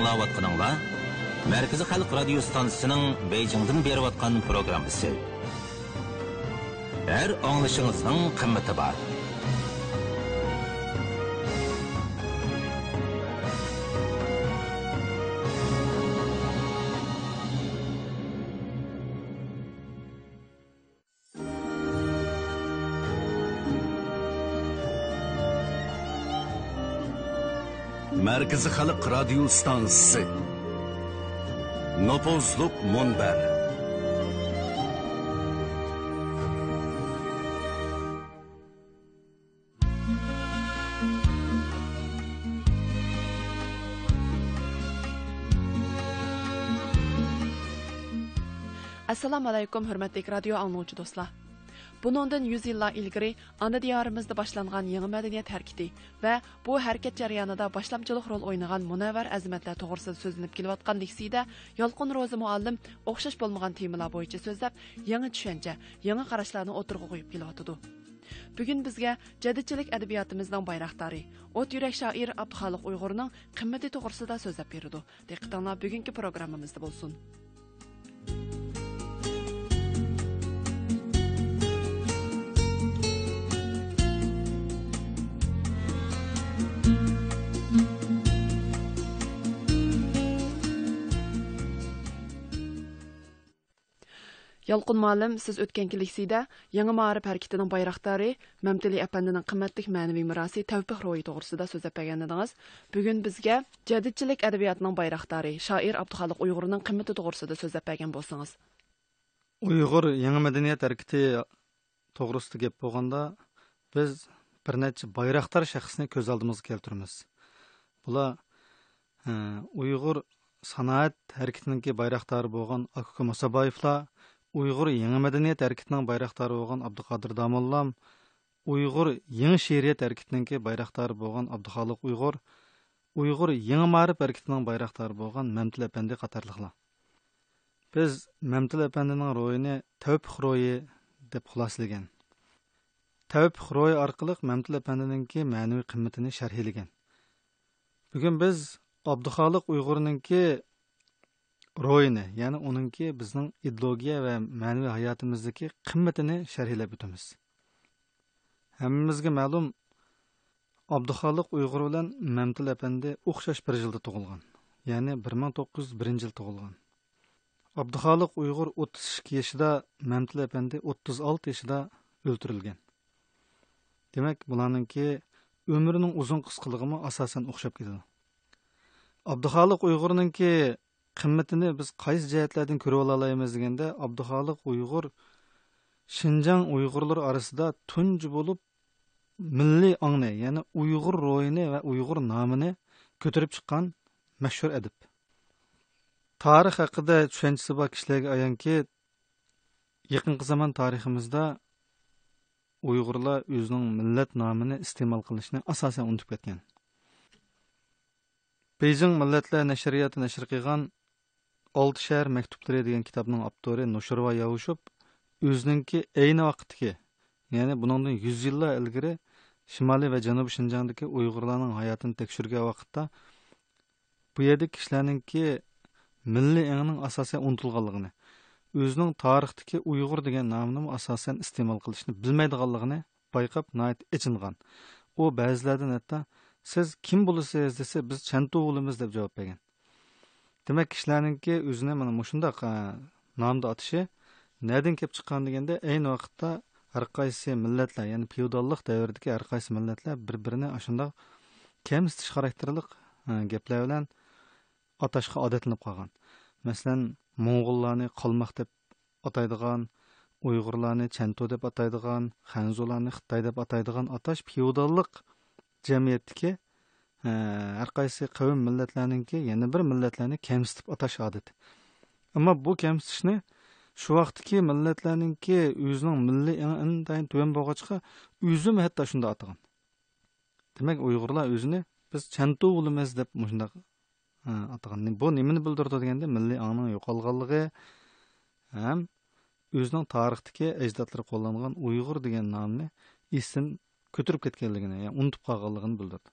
аңлаватқаныңла Мәркізі халық радио станциясының Бейжіңден беріп атқан программасы. Әр аңлышыңызның қымметі бар. Merkezi Halk Radyo Stansı Nopozluk Munber. Assalomu alaykum hurmatli radio anglovchi do'stlar. Bunundan 100 yillar ilgari ana diyorimizda boshlangan yangi madaniyat harakati va bu harakat jarayonida boshlamchilik rol o'ynagan munavvar azimatlar to'g'risida so'zlanib kelayotgan leksiyada Yolqin Ro'zi muallim o'xshash bo'lmagan temalar bo'yicha so'zlab, yangi tushuncha, yangi qarashlarni o'tirg'a qo'yib kelyotidi. Bugun bizga jadidchilik adabiyotimizning bayroqdori, o't yurak shoir Abduxoliq Uyg'urning qimmati to'g'risida so'zlab berdi. Diqqatinglar bo'lsin. Ялқын Малым, сіз өткен келесіде Яңы Маарып әрекетінің байрақтары Мәмтили әпәндінің қымбаттық мәневи мұрасы тәвпіқ ройы тоғырсыда сөз әпәген. Бүгін бізге жәдетчілік әдебиятының байрақтары шаир Абдухалық ұйғырының қымбаты тоғырсыда сөз әпәген болсаңыз. Ұйғыр Яңы мәдениет әрекеті тоғырсыды кеп болғанда біз бір байрақтар шәқісіне көз алдымыз келтірміз. Бұла ұйғыр sanat hareketininki bayraktarı bolgan Akuka Musabayevla Uyghur еңі Medeniyet Erkitinin байрақтары olan Abdülkadir Damullam, Uyghur Yeni Şeriyet Erkitininki байрақтары olan Abdülhalik Uyghur, Uyghur Yeni Marif Erkitinin байрақтары olan Memtil Efendi Katarlıqla. Biz Memtil Efendi'nin royini Tevpik royi deb xuloslagan tavbih ro'yi orqali mamtil ma'naviy qimmatini sharhlagan bugun biz abduxoliq uyg'urninki ro'yini ya'ni uningki bizning ideologiya va ma'naviy hayotimizdagi qimmatini sharhlab o'tamiz. Hammamizga ma'lum abduxoliq uyg'ur bilan mamtil apandi o'xshash bir yilda tug'ilgan ya'ni bir ming to'qqiz yuz birinchi yil tug'ilgan. Abduxoliq uyg'ur o'ttiz ikki yoshida mamtil apandi o'ttiz olti yoshida o'ltirilgan demak bularninki umrining uzun qisqaligimi asosan o'xshab ketadi. Abduxoliq uyg'urninki qimmatini biz qaysi jihatlardan ko'rib olaymiz deganda abduxoliq uyg'ur shinjang uyg'urlar orasida tunji bo'lib milliy ongni ya'ni uyg'ur ro'yini va uyg'ur nomini ko'tarib chiqqan mashhur adib. Tarix haqida tushunchasi bor kishilarga ayonki yaqinqi zamon tariximizda uyg'urlar o'zining millat nomini iste'mol qilishni asosan unutib ketgan. Bejing millatlar nashriyati nashr qilgan olti shahar maktublari degan kitobning avtori nushrva yavushub o'zininki ayni vaqtdagi ya'ni buningdan yuz yillar ilgari shimoliy va janubiy shinjongdagi uyg'urlarning hayotini tekshirgan vaqtda bu yerda kishilarninki milliy angning asosan unutilganligini o'zining tarixdagi uyg'ur degan nomini asosan iste'mol qilishni bilmaydiganligini payqab ichingan u ba'zilardan hatto siz kim bo'lasiz? desa biz chantu deb javob bergan. Demak kishilarniki o'zini mana mushundoq nomni atishi nadan kelib chiqqan deganda ayni vaqtda har qaysi millatlar ya'ni feodallik davridagi har qaysi millatlar bir birini shundoq kamsitish xarakterlik gaplar bilan atashga odatlanib qolgan. Masalan mo'ng'ullarni qolmoq deb ataydigan uyg'urlarni chanto deb ataydigan xanzularni xitoy deb ataydigan atash feodallik jamiyatdagi har qaysi qavm millatlarninki yana bir millatlarni kamsitib atash odati ammo bu kamsitishni shu vaqtdagi millatlarninki o'zining milliy intayin tuvan bo'lg'achqa o'zim hatto shunda atagan demak uyg'urlar o'zini biz chantu bo'lamiz deb shundaq atagan bu nimani bildirdi deganda milliy ongning yo'qolganligi ham o'zining tarixdagi ajdodlari qo'llangan uyg'ur degan nomni esdan ko'tirib ketganligini ya'ni unutib qolganligini bildirdi.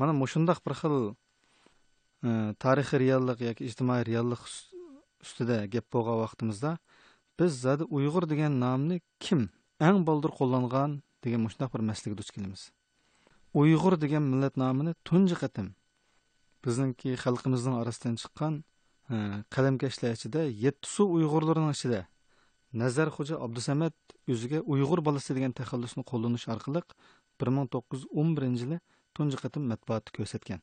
Mana mushundoq bir xil e, tarixiy reallik yoki ijtimoiy reallik ustida gap bo'lgan vaqtimizda biz zadi uyg'ur degan nomni kim eng boldir qo'llangan degan mushundoq bir masalaga duch kelamiz. Uyg'ur degan millat nomini tunji qatim bizningki xalqimizning orasidan chiqqan e, qalamkashlar ichida yetti suv uyg'urlarining ichida nazar xo'ja abdusamad o'ziga uyg'ur bolasi degan taxallusni qo'llanish orqali bir ming to'qqiz yuz o'n birinchi yili tunji qatim matbuotda ko'rsatgan.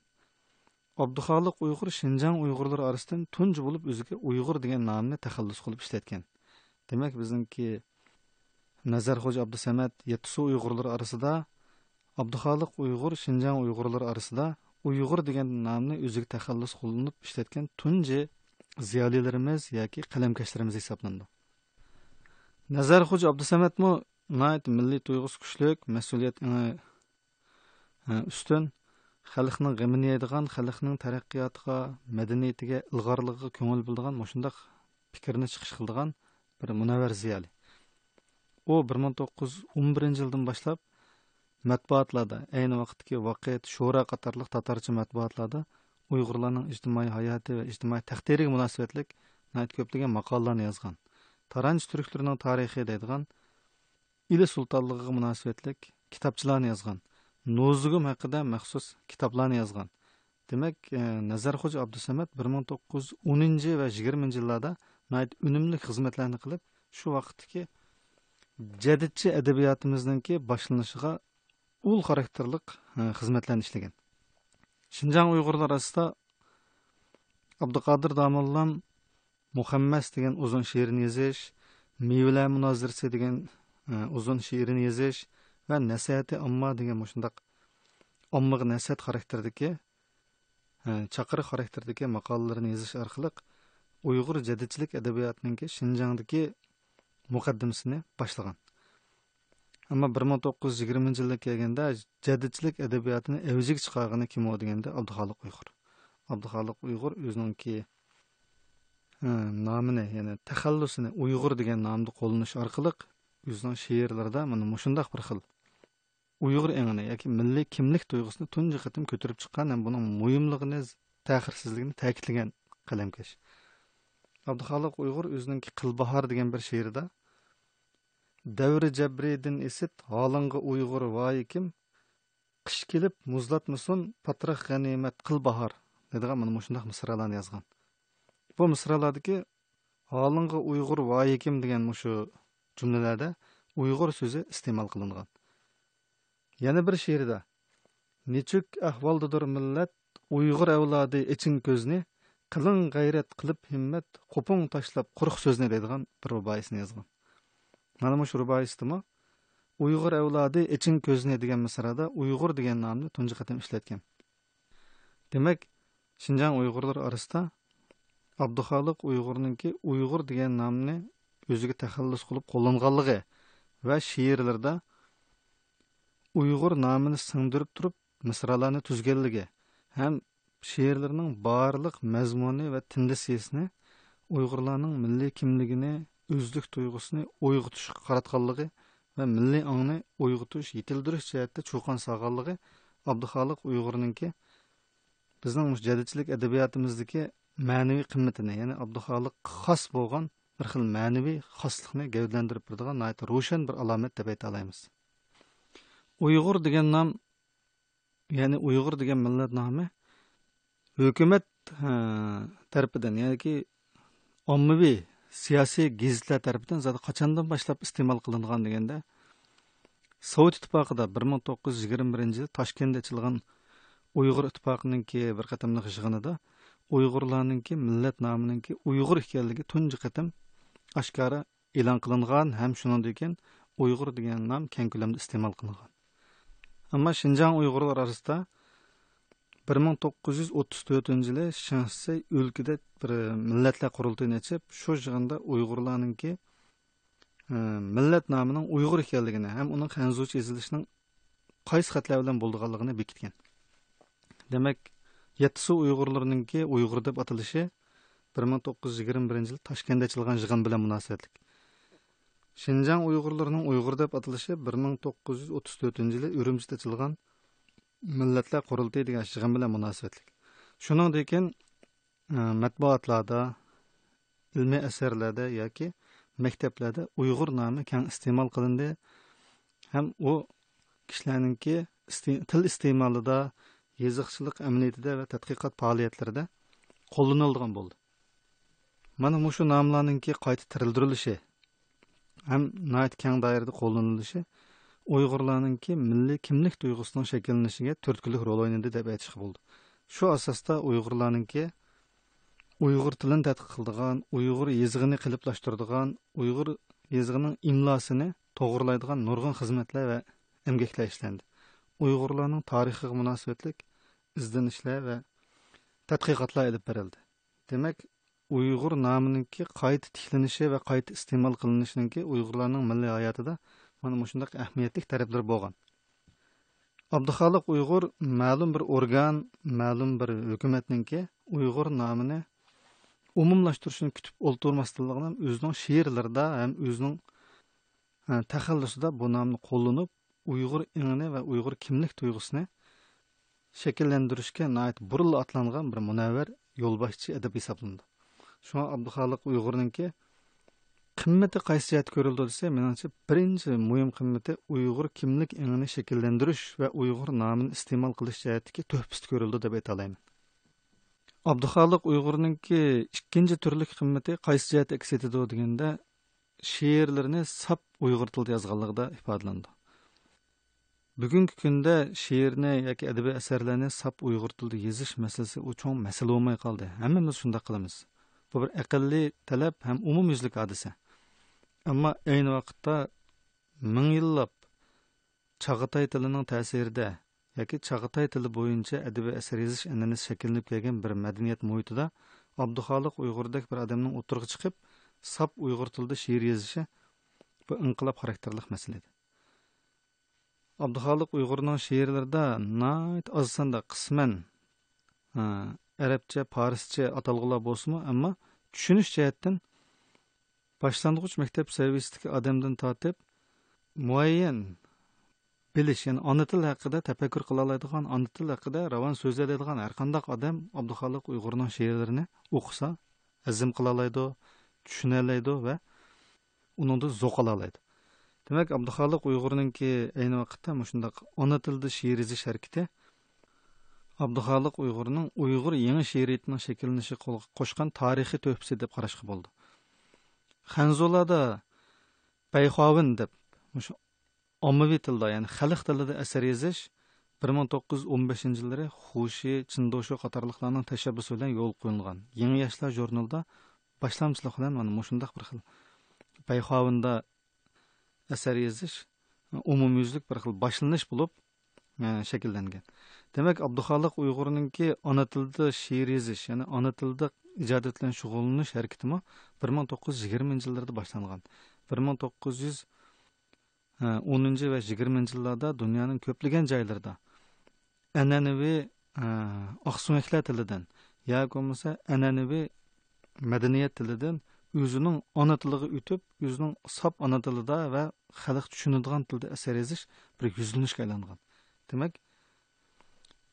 Abduxoliq uyg'ur shinjang uyg'urlari orasidan tunji bo'lib o'ziga uyg'ur degan nomni taxallus qilib ishlatgan. Demak bizningki nazarxo'ja abdusamad yetti suv orasida abduxoliq uyg'ur shinjang uyg'urlari orasida uyg'ur degan nomni o'ziga taxallus qilinib ishlatgan tunji ziyolilarimiz yoki qalamkashlarimiz hisoblanadi nazarxo'ja abdusamadmi milliy tuyg'usi kuchlik mas'uliyat ustun xalqning g'amini yeydigan xalqning taraqqiyotiga madaniyatiga ilg'orligiga ko'ngil bildigan shundoq fikrni chiqish qildigan bir munavvar ziyoli u bir ming to'qqiz yuz o'n birinchi yildan boshlab matbuotlarda ayni vaqtdagi vaqit shura qatorliq tatarcha matbuotlarda uyg'urlarning ijtimoiy hayoti va ijtimoiy taqdiriga ko'plagan maqolalarni yozgan taranch turklarining tarixi deydigan ili nuzugum haqida maxsus kitoblarni yozgan. Demak e, nazarxo'ja abdusamad bir ming to'qqiz yuz o'ninchi va yigirmanchi yillarda unumli xizmatlarni qilib shu vaqtdagi jadidchi adabiyotimizniki boshlanishiga ul xarakterlik e, xizmatlarni ishlagan. Shinjang uyg'urlar orasida abduqodir domullam muhammas degan uzun she'rini yozish mevalar munozirasi degan e, uzun she'rini yozish va nasihati ammo degan shundoq ommaga nasihat xarakterdagi e, chaqiriq xarakterdagi maqolalarni yozish orqali uyg'ur jadidchilik adabiyotininki shinjongdagi muqaddimasini boshlagan ammo bir ming to'qqiz yuz yigirmanchi yilga kelganda jadidchilik adabiyotini avjiga chiqargani kim u deganda abduxoliq uyg'ur abduxoliq uyg'ur o'ziningki nomini ya'ni taxallusini uyg'ur degan nomni qo'llanish orqali o'zining she'rlarida mana shundoq bir xil uyg'ur engini yoki milliy kimlik tuyg'usini tunji qatim ko'tarib chiqqan ham buning muhimligini taxirsizligini ta'kidlagan qalamkash. Abduxoliq uyg'ur o'zining qilbahor degan bir she'rida davri jabridin esit holingga uyg'ur voyi kim? Qish kelib muzlatmasin patrax g'animat qilbahor deydigan mana shundoq misralarni yozgan. Bu misralardagi holingga uyg'ur voyi kim? degan shu jumlalarda uyg'ur so'zi iste'mol qilingan. Yana bir she'rida. Nechuk ahvoldadir millat uyg'ur avlodi ichin ko'zni qiling g'ayrat qilib himmat qo'pung tashlab quruq so'zni deydigan bir ruboisini yozgan. Mana shu ruboisdimi uyg'ur avlodi ichin ko'zni degan misrada uyg'ur degan nomni tunji qatim ishlatgan. Demak shinjang uyg'urlar orasida abduxoliq uyg'urninki uyg'ur degan nomni o'ziga taxallus qilib qo'llanganligi va she'rlarda uyg'ur nomini singdirib turib misralarni tuzganligi ham she'rlarning barliq mazmuni va tendensiyasini uyg'urlarning milliy kimligini o'zlik tuyg'usini uyg'otishga qaratganligi va milliy ongni uyg'otish yetildirish jihatda cho'qon solganligi abduxoliq uyg'urningki bizning jadidchilik adabiyotimizdagi ma'naviy qimmatini ya'ni abduxoliq xos bo'lgan bir xil ma'naviy xoslikni gavdlantirib turadigan ro'shan bir alomat deb ayta olamiz. Uyg'ur degan nom ya'ni uyg'ur degan millat nomi hukumat tarafidan ya'niki ommaviy siyosiy gazetlar tarafidan zati qachondan boshlab iste'mol qilingan deganda sovet ittifoqida bir ming to'qqiz yuz yigirma birinchi yil toshkentda ochilgan uyg'ur ittifoqininki bir qatimliq yig'inida uyg'urlarninki millat nomininki uyg'ur ekanligi tunji qatim oshkora e'lon qilingan. Ham shuningdek uyg'ur degan nom keng ko'lamda iste'mol qilingan. Ammo shinjang uyg'urlar orasida bir ming to'qqiz yuz o'ttiz to'rtinchi yili shansi o'lkada bir e, millatlar qurultayini ochib shu yig'inda uyg'urlarninki e, millat nomining uyg'ur ekanligini ham uning hanzucha yozilishining qaysi xatlar bilan bo'lganligini bekitgan. Demak yettisi uyg'urlarninki uyg'ur deb atalishi bir ming to'qqiz yuz yigirma birinchi yil toshkentda ochilgan yig'in bilan munosabatli shinjang uyg'urlarining uyg'ur deb atalishi bir ming to'qqiz yuz o'ttiz to'rtinchi yili urumchida ochilgan millatlar qurultiyi degan shig'im bilan munosabatli shuningdek matbuotlarda ilmiy asarlarda yoki maktablarda uyg'ur nomi keng iste'mol qilindi. Ham u kishilarninki til iste'molida yeziqchilik amaliyotida va tadqiqot faoliyatlarida qo'llaniladigan bo'ldi. Mana shu nomlarninki qayta tirildirilishi ham keng doirada qo'llanilishi uyg'urlarninki milliy kimlik tuyg'usining shakllanishiga turtkilik rol o'ynadi deb aytishga bo'ldi. Shu asosda uyg'urlarninki uyg'ur tilini tadqiq qiladigan uyg'ur yezig'ini qiliplashtiradigan uyg'ur yezig'ining imlosini to'g'irlaydigan nurg'un xizmatlar va emgaklar ishlandi. Uyg'urlarning tarixiga munosabatlik izlanishlar va tadqiqotlar ilib berildi demak uyg'ur nomininki qayta tiklanishi va qayta iste'mol qilinishiniki uyg'urlarning milliy hayotida mana shunday ahamiyatli taraflar bo'lgan. Abduxoliq uyg'ur ma'lum bir organ ma'lum bir hukumatninki uyg'ur nomini umumlashtirishni kutib o'ltirmasdanligini o'zining she'rlarida ham o'zining taxallusida bu nomni qo'llanib uyg'ur ingini va uyg'ur kimlik tuyg'usini shakllantirishga buril atlangan bir munavvar yo'lboshchi adab hisoblanadi shunga abduxoliq uyg'urninki qimmati qaysi jihat ko'rildi desa menimcha birinchi muhim qimmati uyg'ur kimlik ingini shakllantirish va uyg'ur nomini iste'mol qilish jihatdagi to'hpist ko'rildi deb aytalayman abduxoliq uyg'urninki ikkinchi turlik qimmati qaysi jihat aks etadi deganda she'rlarini sap uyg'ur tilida yozganligida bugungi kunda she'rni yoki adabiy asarlarni sap uyg'ur tilida yozish masalasi u cho'ng masala bo'lmay qoldi hammamiz shundoq bu bir aqlli talab ham umumyuzlik hodisa ammo ayni vaqtda ming yillab chag'atay tilining ta'sirida yoki chag'atay tili bo'yicha adabiy asar yozish an'anasi shakllanib kelgan bir madaniyat muhitida abduxoliq uyg'urdek bir odamning o'tirg'i chiqib sap uyg'ur tilida she'r yozishi bu inqilob xarakterli masala edi. Abduxoliq uyg'urning she'rlarida oz sanda qisman arabcha farscha atalg'ular bo'lsinmi? Ammo tushunish jihatdan boshlang'ich maktab saviyasidagi odamdan tortib muayyan bilish ya'ni ona til haqida tafakkur qila oladigan ona til haqida ravon so'zlaydigan har qanday odam abduxoliq uyg'urning she'rlarini o'qisa azm qila tushuna oladi va uningda zo'q ola oladi. Demak abduxoliq uyg'urninki ayni vaqtda shundoq ona abduxoliq uyg'urning uyg'ur yangi she'riyatining shakllanishi qo'shgan tarixiy to'hpisi deb qarashga bo'ldi hanzulada bayxovin deb shu ommaviy tilda ya'ni xalq tilida asar yozish bir ming to'qqiz yuz o'n beshinchi yillari xushi chindoshu qatorliqlarning tashabbusi bilan yo'l qo'yilgan yangi yoshlar jurnalida boshlamchilik bilan mana bir xil bayxovinda asar umumyuzlik bir demak abduxoliq uyg'urninki ona tilida she'r yozish ya'ni ona tilida ijodiyat bilan shug'ullanish harakatimi bir ming to'qqiz yuz yigirmanchi yillarda boshlangan bir ming to'qqiz yuz e, o'ninchi va yigirmanchi yillarda dunyoning ko'plagan joylarida an'anaviy e, oqsumaklar tilidan yo bo'lmasa an'anaviy madaniyat tilidan o'zining ona tiliga o'tib o'zining sof ona tilida va xalq tushunadigan tilda asar yozish bir yuzlanishga aylangan. Demak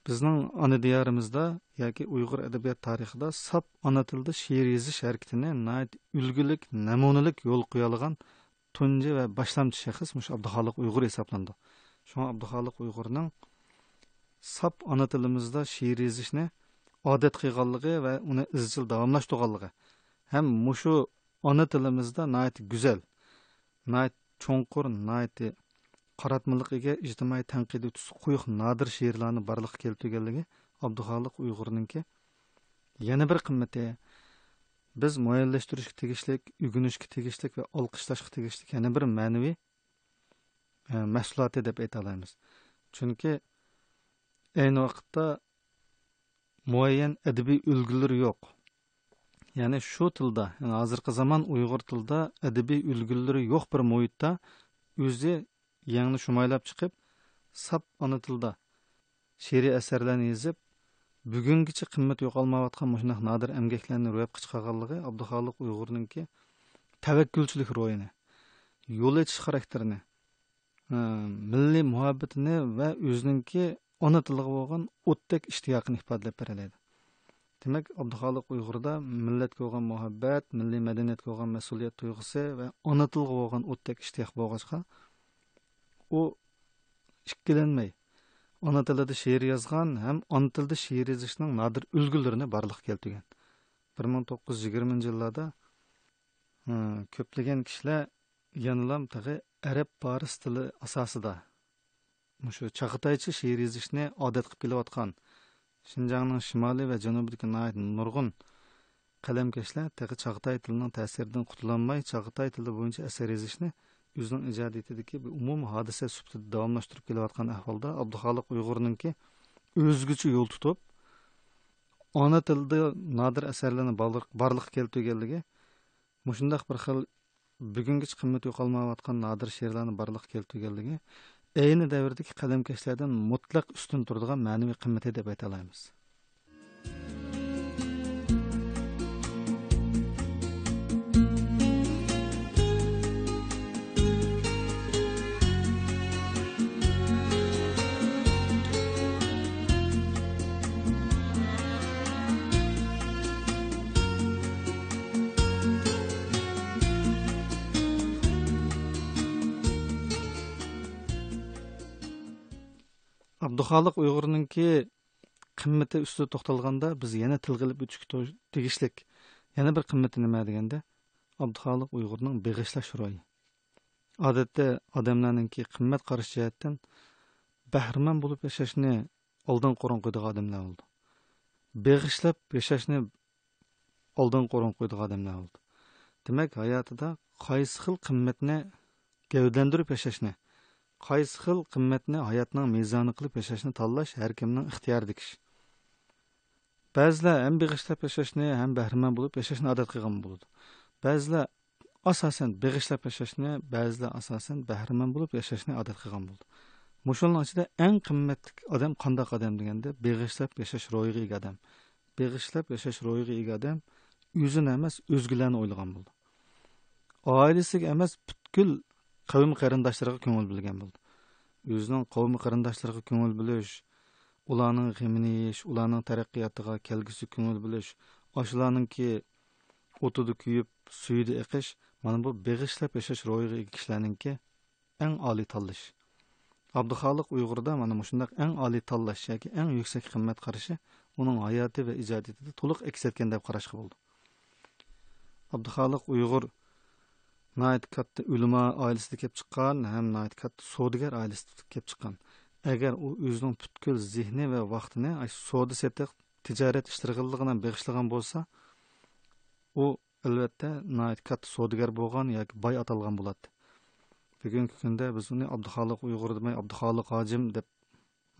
bizning ona diyorimizda yoki uyg'ur adabiyot tarixida sap ona tilida she'r yozish harakatini ulgulik namunalik yo'l qo'ya olgan tunji va boshlamchi shaxs mush abduxoliq uyg'ur hisoblandi. Shunga abduxoliq uyg'urning sap ona tilimizda she'r yozishni odat qilganligi va uni izchil davomlashtirganligi ham mushu ona tilimizda go'zal cho'nqur qaratmaliq ega ijtimoiy tanqidiy tusi quyuq nodir she'rlarni barliqqa keltirganligi abduxoliq uyg'urninki yana bir qimmati. Biz muayyanlashtirishga tegishlik ugunishga tegishlik va olqishlashga tegishlik yana bir ma'naviy e, mahsuloti deb ayta olamiz. Chunki ayni vaqtda muayyan adabiy ulgular yo'q. Ya'ni shu tilda yani hozirgi zamon uyg'ur tilida adabiy ulgulari yo'q bir muhitda o'zi yangni shumaylab chiqib sap ona tilda she'riy asarlarni yozib bugungacha qimmat yo'qolmayotgan shundoq nodir amgaklarni ro'yobga chiqarganligi abduxoliq uyg'urninki tavakkulchilik ro'yini yo'l etish xarakterini e, milliy muhabbatini va o'zininki ona tiliga bo'lgan o'tdek ishtiyoqini ifodalab beradi. Demak abduxoliq uyg'urda millatga bo'lgan muhabbat milliy madaniyatga bo'lgan mas'uliyat tuyg'usi va ona tilga bo'lgan o'tdek ishtiyoq bo'lg'achqa u ikkilanmay ona tilida she'r yozgan ham ona tilida she'r yozishning nodir ulgularini barliq keltirgan. Bir ming to'qqiz yuz yigirmanchi yillarda ko'plagan kishilar yanalam tag'i arab faris tili asosida shu chag'ataychi she'r yozishni odat qilib kelayotgan shinjongning shimoliy va janubidagi nurg'un qalamkashlar tag'i chag'atay tilining ta'siridan qutulolmay chag'atay tili bo'yicha asar yozishni o'zining ijodiyatidagi umum hodisa sifatida davomlashtirib kelayotgan ahvolda abduxoliq uyg'urninki o'zgucha yo'l tutib ona tilida nodir asarlarni barliq keltirganligi mushundoq bir xil bugungacha qimmat yo'qolmayotgan nodir she'rlarni barliq keltirganligi ayni davrdagi qalamkashlardan mutlaq ustun turadigan ma'naviy qimmati deb дұхалық ұйғырының ке қымметі үсті тоқталғанда біз ені тілгіліп үтшік тегішлік. Ені бір қымметі неме дегенде, абдұхалық ұйғырының бейгішлі шырай. Адетте адамларының ке қыммет қарыш жәттен бәрмен болып ешешіне олдан қорын құйдығы адамлар олды. Бейгішліп ешешіне олдан қорын құйдығы адамлар олды. Демек, айатыда қайсықыл қымметіне гәудендіріп ешешіне – qaysi xil qimmatni hayotning mezoni qilib yashashni tanlash har kimning ixtiyoridagi ish ba'zilar ham beg'ishlab yashashni ham bahramand bo'lib yashashni odat qilgan bo'ladi ba'zilar asosan beg'ishlab yashashni ba'zilar asosan bahramand bo'lib yashashni odat qilgan bo'ldi mushulni ichida eng qimmatli odam qandoq odam deganda beg'ishlab yashash ro'yiga ega odam beg'ishlab yashash ro'yiga ega odam o'zini emas o'zgalarni o'ylagan bo'ldi oilasiga emas butkul qavm qarindoshlariga ko'ngil bilgan bo'ldi. O'zining qavmi qarindoshlariga ko'ngil bilish ularning g'imini yeyish ularning taraqqiyotiga kelgusi ko'ngil bilish shularninki o'tida kuyib suyida iqish mana bu beg'ishlab yashash ro'yiga ega kishilarninki eng oliy tanlash. Abduxoliq uyg'urda mana shundaq eng oliy tanlash yoki eng yuksak qimmat qarashi uning hayoti va ijodiyatida to'liq aks etgan deb qarashga bo'ldi. Abduxoliq uyg'ur nayt katta ulamo oilasida kelib chiqqan ham nayt katta savdogar oilasida kelib chiqqan. Agar u o'zining butkul zehni va vaqtini savdo setiq tijorat ishlariga beg'ishlagan bo'lsa u albatta nayt katta savdogar bo'lgan yoki boy atalgan bo'ladi. Bugungi kunda biz uni abduxoliq uyg'ur demay abduxoliq hojim deb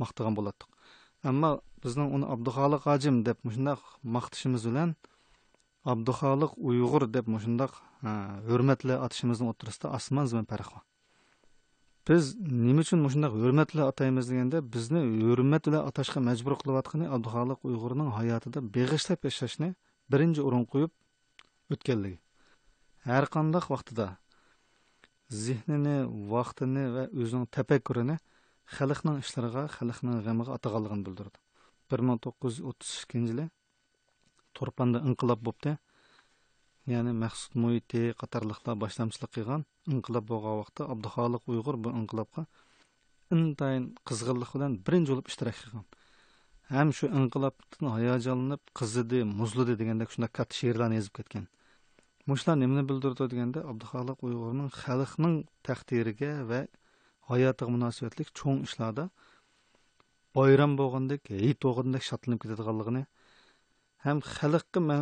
maqtagan bo'lardik ammo bizning uni abduxoliq hojim deb shundoq maqtashimiz bilan abduxoliq uyg'ur deb shundoq hurmatli atishimizni o'rtasida osmon zamin farq bor biz nima uchun shundoq hurmatli ataymiz deganda bizni hurmat bilan atashga majbur qilayotgani abduxoliq uyg'urning hayotida beg'ishlab yashashni birinchi o'rin qo'yib o'tganligi. Har qandoq vaqtida zehnini vaqtini va o'zining tafakkurini xalqning bildirdi. Bir ming to'qqiz yuz o'ttiz ikkinchi yili turpanda инқилоб bo'libdi ya'ni maqsud Муйти qatorliqlar башламчилик qilgan Инқилоб bo'lgan vaqtda Абдухолиқ uyg'ur bu инқилобга intayin қизғинлик билан birinchi bo'lib ishtirok qilgan ham shu инқилобдан hayajonlanib qizidi музлиди degandek шундай katta шеърларни yozib ketgan mushlar nimani билдирди дегенде Абдухолиқ uyg'urning xalqning taqdiriga va hayotiga munosabatli cho'ng ishlarda bayram bo'lgandek hayit bo'lgandek shodlanib ketadiganligini ham xalqqa e,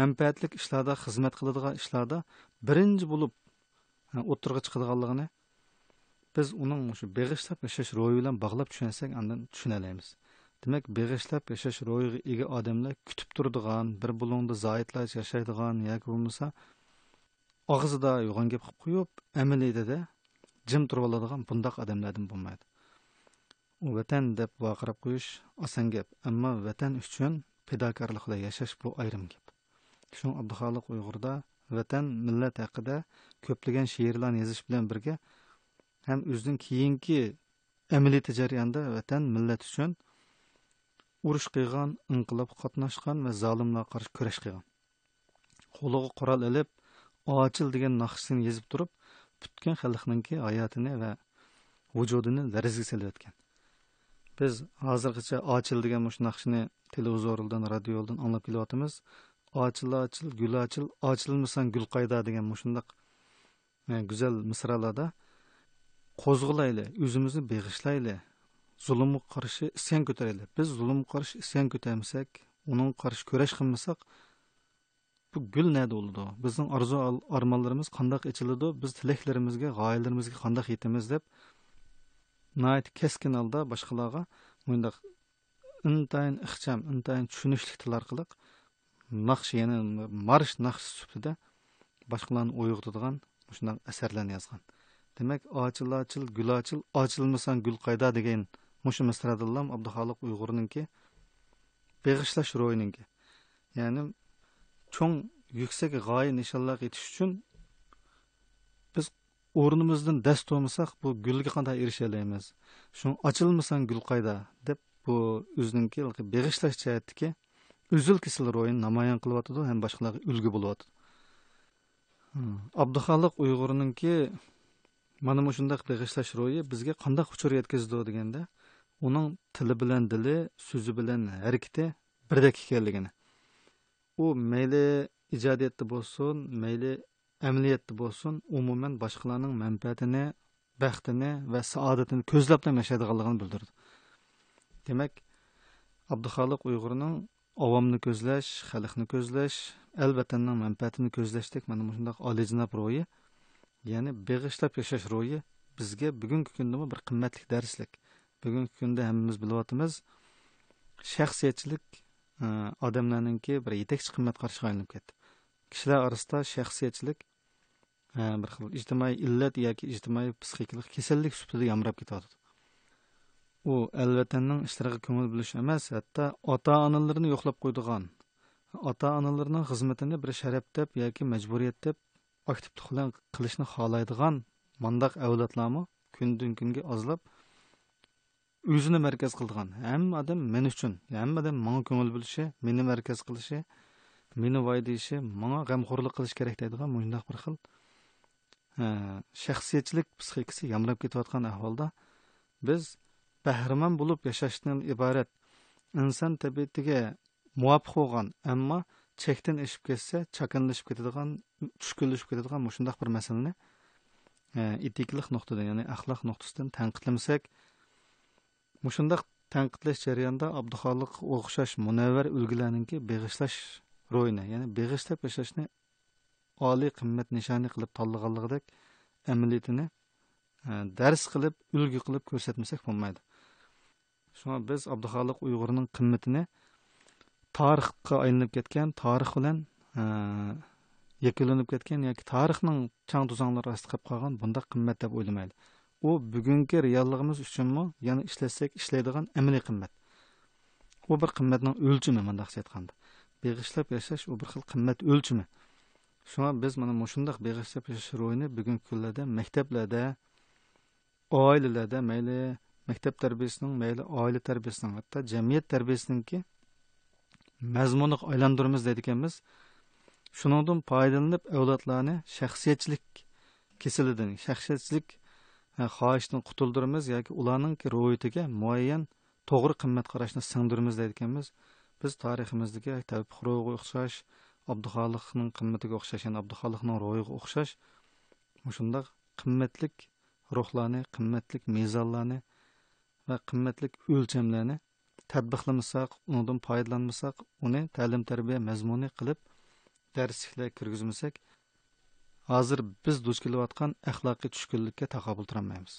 manfaatlik ishlarda xizmat qiladigan ishlarda birinchi bo'lib e, o'tirg'a chiqadiganligini biz uning shu beg'ishlab yashash ro'yi bilan bog'lab tushunsak andan tushunalaymiz demak beg'ishlab yashash ro'yiga ega odamlar kutib turadigan bir bulungda zoidlarcha yashaydigan yoki bo'lmasa og'zida yo'g'on gap qilib qo'yib amaliyatida jim turib oladigan bundoq odamlardan bo'lmaydi. Vatan deb baqirib qo'yish oson gap ammo vatan uchun fidokorlikda yashash bu ayrim gap. Shu abduxoliq uyg'urda vatan millat haqida ko'plagan she'rlarni yozish bilan birga ham o'zining keyingi amaliyot jarayonida vatan millat uchun urush qilgan inqilob qatnashgan va zolimlarga qarshi kurash qilgan. Qo'liga qurol ilib ochil degan naqshini yezib turib butgan xalqninki hayotini va vujudini larzga solayotgan biz hozirgacha ochil degan shu naqshni televizordan radiodan anglab kelyapmiz ochil ochil gul ochil ochilmasan gul qayda degan mushundoq go'zal misralarda qo'zg'alayli o'zimizni beg'ishlayli zulmga qarshi isyon ko'taraylik biz zulmga qarshi isyon ko'tarmasak uning qarshi kurash qilmasak bu gul nada bo'ladi bizning orzu armonlarimiz qandoq ichiladi biz tilaklarimizga g'oyalarimizga qandoq yetamiz deb keskin holda boshqalarga intayin ixcham intayin tushunishlik til orqali naqsh ya'ni marsh naqsh sifatida boshqalarni uyg'otadigan shundoq asarlarni yozgan. Demak ochil ochil gul ochil ochilmasan gul qayda degan mushu misradillam abduxoliq uyg'urninki beg'ishlash ro'yininki. Ya'ni cho'ng yuksak g'oya nishonlarga yetish uchun biz o'rnimizdan dast to'masak bu gulga qanday erisha olamiz shu ochilmasan gul qayda deb bu o'ziniki beg'ishlash jihatdagi uzil kesil ro'yini namoyon qilyotidi ham boshqalarga ulgu bo'lyotidi hmm. abduxoliq uyg'urninki mana bu shundaq beg'ishlash ro'yi bizga qandoq uchur yetkazdi deganda uning tili bilan dili so'zi bilan harakati birdek ekanligini. U mayli ijodiyatda bo'lsin mayli amaliyotda bo'lsin umuman boshqalarning manfaatini baxtini va saodatini ko'zlab yashaydiganligini bildirdi. Demak abduxoliq uyg'urning avomni ko'zlash xalqni ko'zlash el vatanning manfaatini ko'zlashdek mana shundoq oliyjanob ro'yi ya'ni beg'ishlab yashash ro'yi bizga bugungi kunda bir qimmatli darslik. Bugungi kunda hammamiz bilyapmiz shaxsiyatchilik e, odamlarninki bir yetakchi qimmat qarshiga aylanib ketdi. Kishilar orasida shaxsiyatchilik e, bir xil ijtimoiy illat yoki ijtimoiy psixikalik kasallik sifatida yamrab ketyapti u al vatanning ishlariga ko'ngil bo'lish emas hatto ota onalarni yo'qlab qo'ydigan ota onalarning xizmatini bir sharaf deb yoki majburiyat deb aktiv qilishni xohlaydigan mandaq avlodlarmi kundan kunga ozlab o'zini markaz qildigan. Hamma odam men uchun hamma odam manga ko'ngil bo'lishi meni markaz qilishi meni voy deyishi manga g'amxo'rlik qilish kerak deydigan bundoq bir xil shaxsiyatchilik psixikasi yamrab ketayotgan ahvolda biz bahramand bo'lib yashashdan iborat. Inson tabiatiga muvofiq bo'lgan ammo chekdan ishib ketsa chakinlashib ketadigan tushkunlashib ketadigan shundoq bir masalani e, etiklik nuqtadan ya'ni axloq nuqtasidan tanqidlamasak mushundoq tanqidlash jarayonida abduxoliq o'xshash munavvar ulgularninki beg'ishlash ro'yini ya'ni beg'ishlab yashashni oliy qimmat nishoni qilib tanlaganligidek amaliyatini e, dars qilib ulgu qilib ko'rsatmasak bo'lmaydi. Shunga biz abduxoliq uyg'urning qimmatini tarixga aylanib ketgan tarix bilan yakunlanib ketgan yoki tarixning chang tuzanlari ostida qolib qolgan bundaq qimmat deb o'ylamaydi u bugungi realligimiz uchunmi yana ishlatsak ishlaydigan amaliy qimmat u bir qimmatning o'lchimi mundaqcha aytganda beg'ishlab yashash u bir xil qimmat o'lchimi shunga biz mana mushundoq beg'ishlab yashash ro'yini bugungi kunlarda maktablarda oilalarda mayli maktab tarbiyasining mayli oila tarbiyasining hatto jamiyat tarbiyasiningki mazmuniga aylantiramiz deydiganmiz shuningdan foydalanib avlodlarni shaxsiyatchilik kesilidan shaxsiyatchilik e, xohishdan qutuldiramiz yoki ularning ro'yitiga muayyan to'g'ri qimmat qarashni singdiramiz deydi biz tariximizdagi tavfiqro'ga o'xshash abduxoliqning qimmatiga o'xshash ya'ni abduxoliqning ro'yiga o'xshash shundoq qimmatlik ruhlarni qimmatlik mezonlarni va qimmatlik o'lchamlarni tadbiqlamasak undan foydalanmasak uni ta'lim tarbiya mazmuni qilib darsliklar kirgizmasak hozir biz duch kelayotgan axloqiy tushkunlikka taqobil turolmaymiz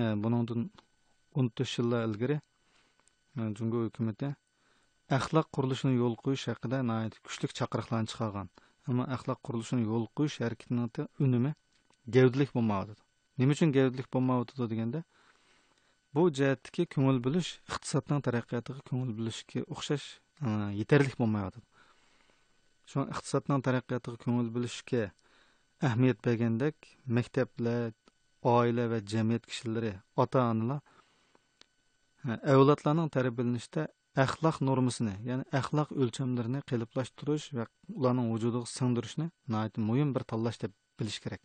e, buningdan o'n to'rt yillar ilgari e, jungo hukumati axloq qurilishini yo'l qo'yish haqida kuchli chaqiriqlarni chiqargan. Ammo axloq qurilishini yo'l qo'yish harakatini unumi gavdalik bo'lmayotdi nima uchun gavdalik bo'lmayotdi deganda bu jihatdagi ko'ngil bo'lish iqtisodning taraqqiyotiga ko'ngil bo'lishga o'xshash e, yetarli bo'lmayotdi shu iqtisodning taraqqiyotiga ko'ngil bo'lishga ahamiyat bergandek maktablar oila va jamiyat kishilari ota onalar avlodlarning tarbiyalanishida axloq normasini ya'ni axloq o'lchamlarini qiliblashtirish va ularning vujudiga singdirishni muhim bir tanlash deb bilish kerak.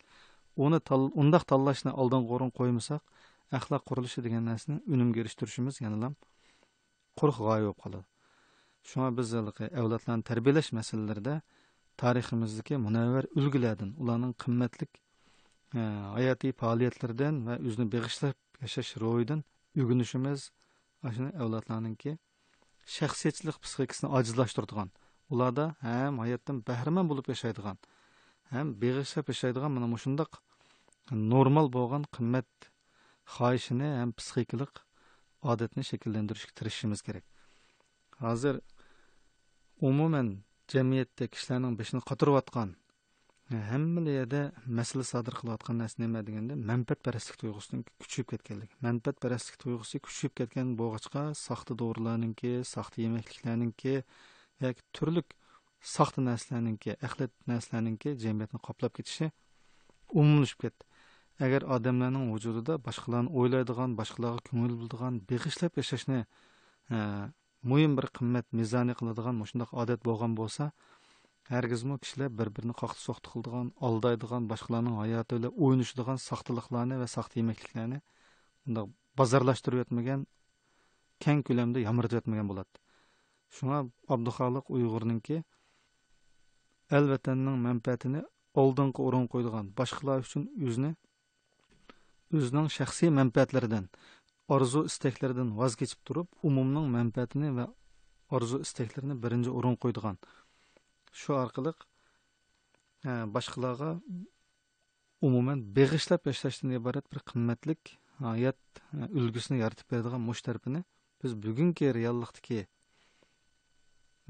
Uni undaq tanlashni oldinga o'rin qo'ymasak axloq qurilishi degan narsani unumga erishtirishimiz yana quruq g'oya bo'lib qoladi. Shunga biz avlodlarni tarbiyalash masalalarida tariximizdagi munavvar ulgulardan ularning qimmatlik e, hayotiy faoliyatlardan va o'zini beg'ishlab yashash ro'yidan o'rganishimiz shuni avlodlarninki shaxsiyatchilik psixikasini ojizlashtiradigan ularda ham hayotdan bahramand bo'lib yashaydigan ham beg'ishlab yashaydigan mana shundoq normal bo'lgan qimmat xohishini ham psixikalik odatni shakllantirishga tirishishimiz kerak. Hozir umuman jamiyatda kishilarning beshini qotirayotgan e, hamma yerda masala sodir qilayotgan narsa nima deganda manfaatparastlik tuyg'usining kuchayib ketganligi. Manfaatparastlik tuyg'usi kuchayib ketgan bo'lg'achqa soxta dorilarninki soxta yemakliklarninki yoki turli soxta narsalarninki axlat narsalarninki jamiyatni qoplab ketishi umumlashib ketdi. Agar odamlarning vujudida boshqalarni o'ylaydigan boshqalarga ko'ngil biladigan beg'ishlab yashashni muhim bir qimmat mezoni qiladigan shundoq odat bo'lgan bo'lsa hargizmi kishilar bir birini qoqti so'qti qiladigan aldaydigan boshqalarning hayoti bilan o'ynashadigan soxtaliklarni va soxta yemakliklarni bundoq bozorlashtirib yotmagan keng ko'lamda yomg'irib yotmagan bo'ladi shunga abduxoliq uyg'urningki al vatanning manfaatini oldingi o'rin qo'ydigan boshqalar uchun o'zini o'zining shaxsiy manfaatlaridan orzu istaklaridan voz kechib turib umumning manfaatini va orzu istaklarini birinchi o'rin qo'ydigan. Shu orqali boshqalarga umuman beg'ishlab yashashdan iborat bir qimmatlik hayot ulgusini yaratib beradigan mush tarafini biz bugungi reallikdagi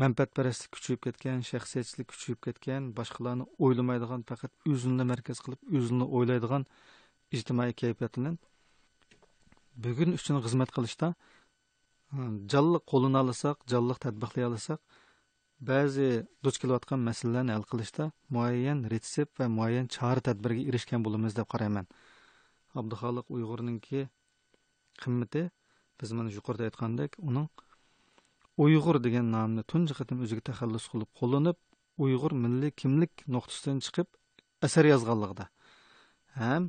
manfaatparastlik kuchayib ketgan shaxsiyatchilik kuchayib ketgan boshqalarni o'ylamaydigan faqat o'zini markaz qilib o'zini o'ylaydigan ijtimoiy kayfiyat bilan bugun uchun xizmat qilishda jonliq qo'lini olsak jonliq tadbiqlay olsak ba'zi duch kelayotgan masalalarni hal qilishda muayyan retsept va muayyan chora tadbirga erishgan bo'lamiz deb qarayman. Abduxoliq uyg'urninki qimmati biz mana yuqorida aytgandek uning uyg'ur degan nomni tunji qatim o'ziga taxallus qilib qo'llanib uyg'ur milliy kimlik nuqtasidan chiqib asar yozganligida ham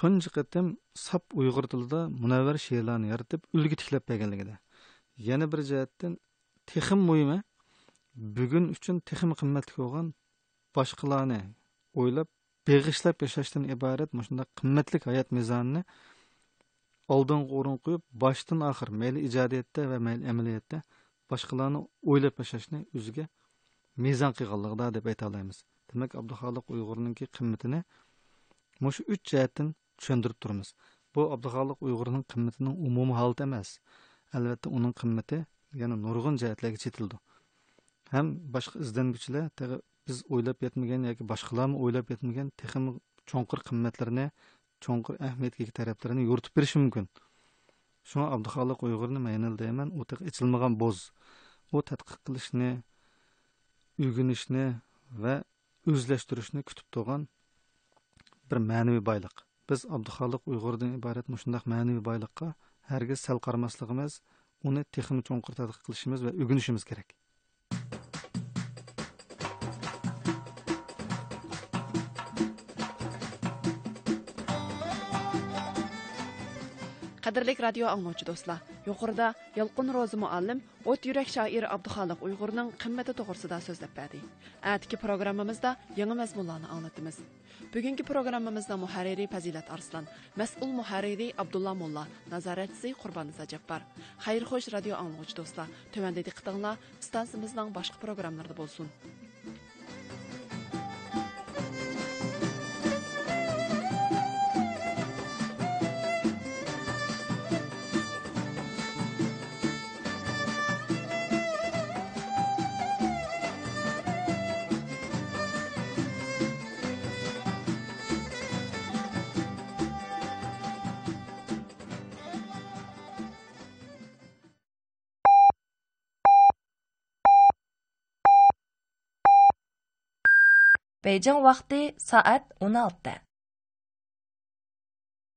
tunji qitim sap uyg'ur tilida munavvar she'rlarni yaratib ulgi tiklab berganligida. Yana bir jihatdan texim muhimi bugun uchun texim qimmatli bo'lgan boshqalarni o'ylab beg'ishlab yashashdan iborat mana shunday qimmatli hayot mezonini oldingi o'rin qo'yib boshdan oxir mayli ijodiyatda va mayli amaliyotda boshqalarni o'ylab yashashni o'ziga mezon qilganligida deb ayta olamiz. Demak abduxoliq uyg'urninki qimmatini mushu uch jihatdan tushuntirib turamiz bu abduxoliq uyg'urning qimmatining umumiy holati emas albatta uning qimmati yana nurg'un jihatlarga chetildi ham boshqa izlanguchilar biz o'ylab yetmagan yoki boshqalarmi o'ylab yetmagan texmi cho'nqir qimmatlarni cho'nqir ahamiyatga taraflarini yo'ritib berishi mumkin shunga abduxoliq uyg'urni ichilmagan bo'z u tadqiq qilishni o'rganishni va o'zlashtirishni kutib turgan bir ma'naviy boyliq biz abduxoliq uyg'urdan iborat shundoq ma'naviy boyliqqa hargiz sal qaramasligimiz uni texmi cho'nqir tadqiq qilishimiz va o'rganishimiz kerak. Қадірлік радио аңлаучы достар, жоқырда Ялқын Розы мұаллим от юрек шаир Абдухалық Уйғурның қимметі тоғырсыда сөзләп бәді. Әтікі программамызда яңы мәзмұлланы аңлатымыз. Бүгінгі программамызда мұхәррири Пәзилет Арслан, мәс'ул мұхәррири Абдулла Молла, назаретчісі Құрбан Зәжәппар. Хайыр хош радио аңлаучы достар, төмендегі қытыңла ұстазымыздың башқа программаларда болсын. Бейжің vaqti soat 16.